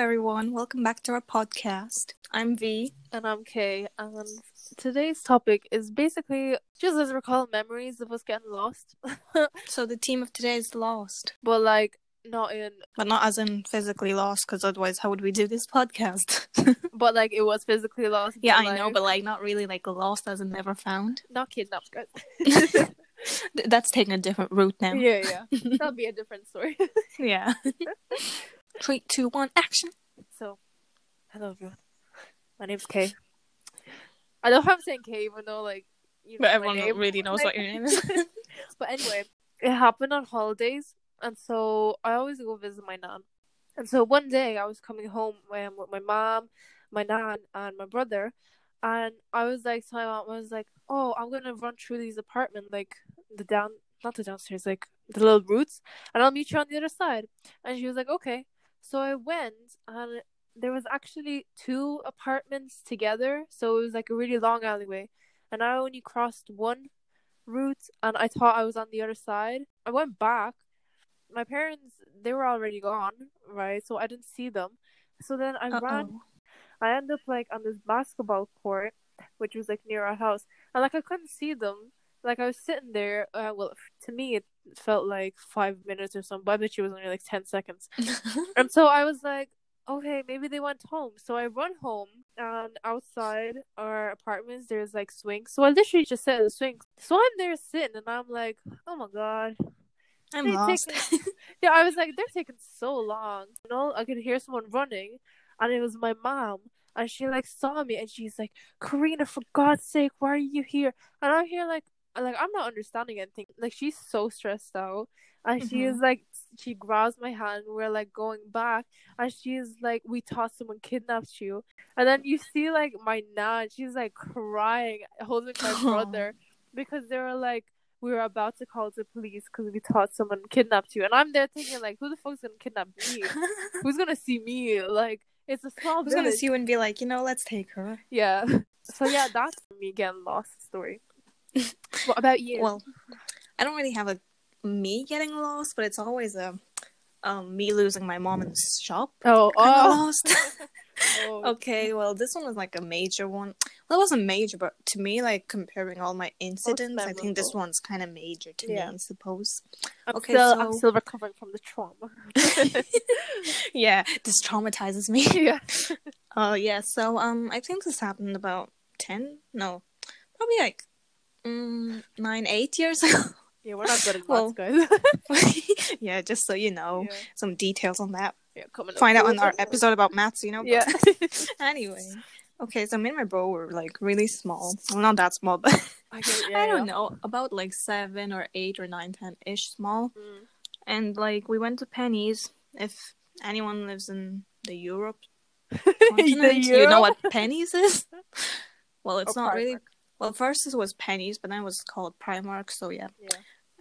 everyone. Welcome back to our podcast. I'm V. And I'm Kay. And today's topic is basically just as recall memories of us getting lost. So the team of today is lost, but like not in but not as in physically lost, because otherwise, how would we do this podcast? but like it was physically lost. yeah, I know, but like not really like lost as in never found. not kidnapped guys. That's taking a different route now. yeah, yeah. That'll be a different story. Yeah. Three, two, one, action. so hello everyone. My name's Kay. I know I'm saying Kay even though like you know But my everyone name. really knows what your name is. but anyway, it happened on holidays, and so I always go visit my nan. And so one day I was coming home um, with my mom, my nan, and my brother, and I was like, to my mom, I was like, "Oh, I'm gonna run through these apartments, like the down, not the downstairs, like the little routes, and I'll meet you on the other side." And she was like, "Okay." So I went, and there was actually two apartments together, so it was like a really long alleyway, and I only crossed one route and I thought I was on the other side. I went back. My parents they were already gone, right? So I didn't see them. So then I ran Uh-oh. I ended up like on this basketball court which was like near our house. And like I couldn't see them. Like I was sitting there, uh, well to me it felt like five minutes or something, but I bet you it was only like ten seconds. And so I was like, okay, maybe they went home. So I run home and outside our apartments there's like swings. So I literally just sit in the swings. So I'm there sitting and I'm like, oh my god. I'm They lost. Yeah, I was like, they're taking so long. You know, I could hear someone running and it was my mom. And she like saw me and she's like, Karina, for God's sake, why are you here? And I'm here like like I'm not understanding anything. Like she's so stressed out. And she is mm-hmm. like she grabs my hand, we're like going back and she's like, We thought someone kidnapped you and then you see like my nan, she's like crying, holding my brother because they were like we were about to call the police because we thought someone kidnapped you, and I'm there thinking like, who the fuck's gonna kidnap me? Who's gonna see me? Like, it's a small Who's gonna see you and be like, you know, let's take her? Yeah. So yeah, that's me getting lost story. What about you? Well, I don't really have a me getting lost, but it's always a um me losing my mom in the shop. oh, oh, lost. oh. okay, well, this one was like a major one. Well, it wasn't major, but to me, like comparing all my incidents, I think this one's kind of major to Yeah. me, I suppose. I'm okay, still, I'm still recovering from the trauma. yeah, this traumatizes me. yeah. Oh yeah, so um, I think this happened about ten, no, probably like mm, nine, eight years ago. Yeah, we're not good at Well, maths, guys. yeah, just so you know yeah. some details on that. yeah, coming up. Find out on our episode about maths, you know. Yeah. anyway, okay, so me and my bro were like really small. Well, not that small, but I, get, I don't yeah. know, about like seven or eight or nine, ten ish small. Mm. And like we went to Penneys. If anyone lives in the Europe The continent, you know what Penneys is. Well, it's Or not really. Well, first it was Penneys, but then it was called Primark. So yeah. Yeah.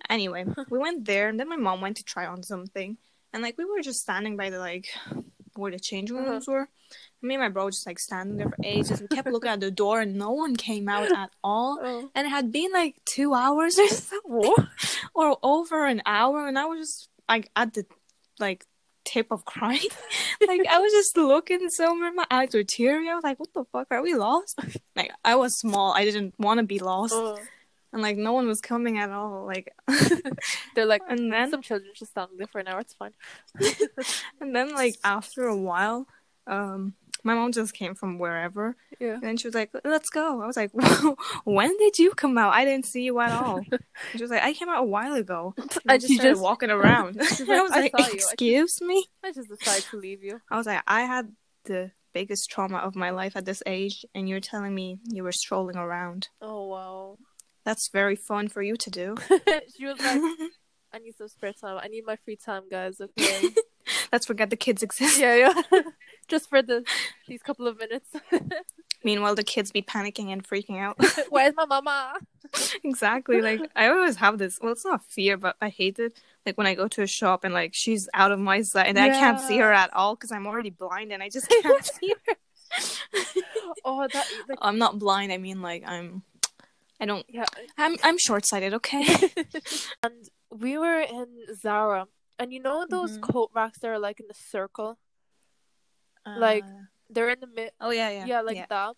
Anyway, we went there, and then my mom went to try on something, and like we were just standing by the like where the change Uh-huh. rooms were. Me and my bro just like standing there for ages. We kept looking at the door, and no one came out at all. Oh. And it had been like two hours or so, or over an hour, and I was just like at the like tip of crying. like I was just looking somewhere, my eyes were teary. I was like, "What the fuck? Are we lost?" Like I was small, I didn't want to be lost, Oh. and like no one was coming at all. Like, They're like, and then some children just standing there for an hour. It's fine. and then like after a while, um. My mom just came from wherever, Yeah. and then she was like, "Let's go." I was like, "When did you come out? I didn't see you at all." She was like, "I came out a while ago." And I just started just- walking around. She's I was "I like, you. I just- "Excuse me." I just decided to leave you. I was like, I had the biggest trauma of my life at this age, and you're telling me you were strolling around. Oh wow. That's very fun for you to do. she was like, I need some spare time. I need my free time, guys. Okay. Let's forget the kids exist. yeah, yeah. Just for the these couple of minutes. Meanwhile, the kids be panicking and freaking out. Where's my mama? exactly. Like I always have this. Well, it's not fear, but I hate it. Like when I go to a shop and like she's out of my sight, and I can't see her at all because I'm already blind and I just can't see her. Oh, that like, I'm not blind. I mean, like I'm. I don't. yeah. I'm. I'm short sighted. Okay. and we were in Zara, and you know those Mhm. coat racks that are like in a circle. Like, Uh, they're in the mid. oh yeah, yeah, Yeah, like that.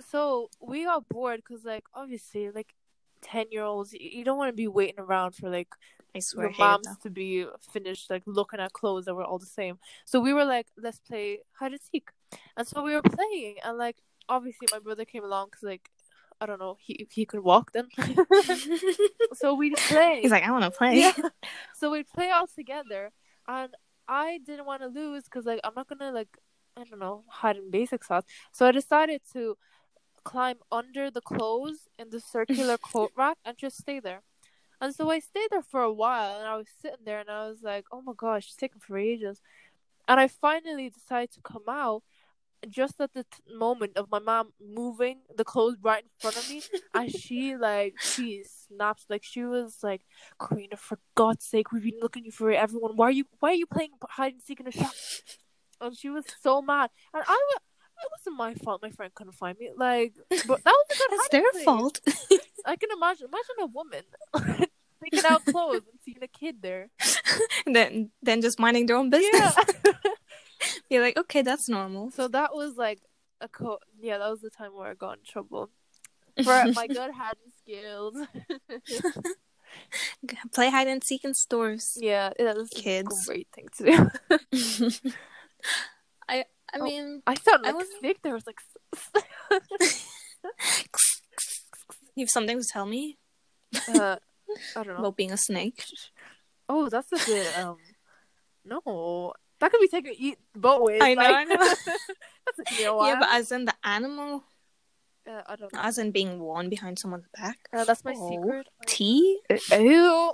So we got bored because, like, obviously, like, ten year olds, you don't want to be waiting around for like I swear, your moms to be finished like looking at clothes that were all the same. So we were like, let's play hide and seek, and so we were playing, and like obviously my brother came along because like I don't know he he could walk then, so we play. He's like, I want to play. yeah. So we play all together, and I didn't want to lose because like I'm not gonna like I don't know hide in basic sauce. So I decided to climb under the clothes in the circular coat rack and just stay there. And so I stayed there for a while, and I was sitting there, and I was like, "Oh my gosh, it's taking for ages." And I finally decided to come out, just at the t- moment of my mom moving the clothes right in front of me, and she like she snaps like she was like, "Karina, for God's sake, we've been looking for everyone. Why are you Why are you playing hide and seek in a shop?" And she was so mad, and I wa- it wasn't my fault. My friend couldn't find me. Like, but that was a good It's hiding their place. fault. I can imagine. Imagine a woman taking out clothes and seeing a kid there. and then, then just minding their own business. Yeah. You're like, okay, that's normal. so that was like a co. Yeah, that was the time where I got in trouble for my good hiding skills. Play hide and seek in stores. yeah, that was Kids. a great thing to do. I I Oh. mean, I sound I like was- a snake. There was like. you have something to tell me uh, I don't know. about being a snake. Oh, that's a bit. Um, no, that could be taken eat both ways. I know, like- I know. that's a know Yeah, but as in the animal, uh, I don't know. as in being worn behind someone's back. Uh, that's my Oh. secret. Tea? Ew.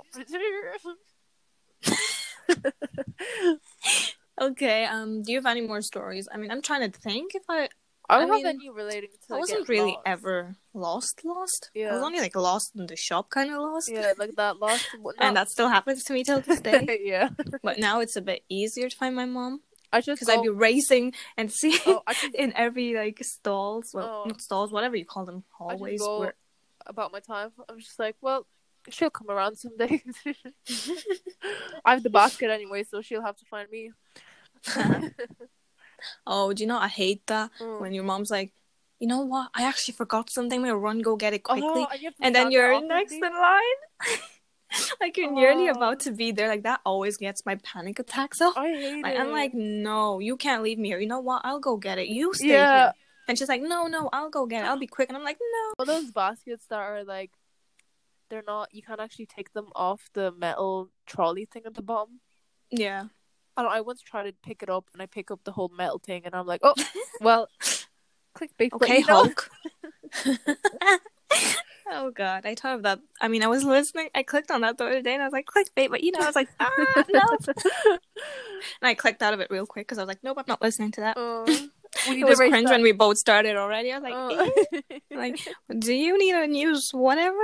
Okay. Um. Do you have any more stories? I mean, I'm trying to think if I. I I don't have mean, any relating to. I wasn't really lost. ever lost. Lost. Yeah. I was only like lost in the shop, kind of lost. Yeah, like that lost. And that still happens to me till this day. yeah, but now it's a bit easier to find my mom I just because I'd be racing and see Oh, just in every like stalls, well, Oh. not stalls, whatever you call them, I hallways. Where... about my time. I'm just like, well, she'll come around someday. I have the basket anyway, so she'll have to find me. oh, do you know I hate that Mm. when your mom's like, you know what? I actually forgot something. I'm run, go get it quickly, Oh, and, you have to and then you're next in line. like you're nearly Oh. about to be there. Like that always gets my panic attacks off. I hate Like, it. I'm like, no, you can't leave me here. You know what? I'll go get it. You stay Yeah. here. And she's like, no, no, I'll go get it. I'll be quick. And I'm like, no. Well, those baskets that are like, they're not. You can't actually take them off the metal trolley thing at the bottom. Yeah. I don't. I once tried to pick it up, and I pick up the whole metal thing, and I'm like, oh, well, clickbait. but Okay, Hulk. oh god, I thought of that. I mean, I was listening. I clicked on that the other day, and I was like, clickbait. But you know, I was like, ah, no. And I clicked out of it real quick because I was like, nope, I'm not listening to that. We need it was cringe that. when we both started already. I was like, Uh, eh. like, do you need a news whatever?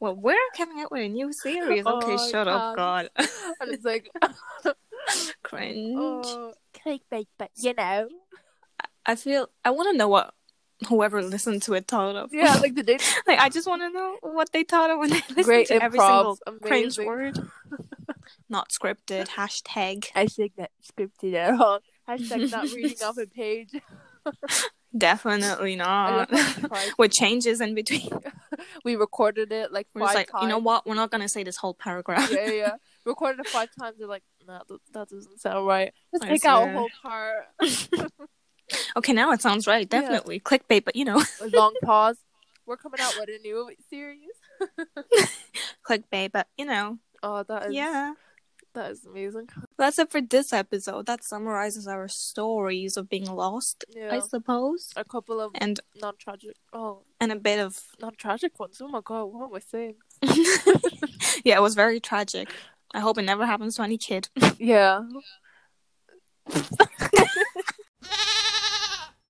Well, we're coming out with a new series. Okay, Oh, shut up, God. and it's like, cringe. oh, clickbait, but you know, I feel I want to know what whoever listened to it thought of. yeah, like the date. like I just want to know what they thought of when they listened Great to every single improv, cringe word. Not scripted. Hashtag. Hashtag not scripted at all. Hashtag not reading off a page. Definitely not. love how we tried. With changes in between. We recorded it like We're five just like, times. you know what? We're not gonna say this whole paragraph. yeah, yeah, yeah. Recorded it five times. They're like, nah, that, that doesn't sound right. Let's take out a whole part. Okay, now it sounds right. Yeah. Definitely clickbait, but you know, A long pause. We're coming out with a new series. clickbait, but you know, Oh, that is yeah. That is amazing. That's it for this episode. That summarizes our stories of being lost, Yeah, I suppose, a couple of and non-tragic. Oh, and a bit of non-tragic ones. Oh my god, what am I saying? yeah, it was very tragic. I hope it never happens to any kid. Yeah.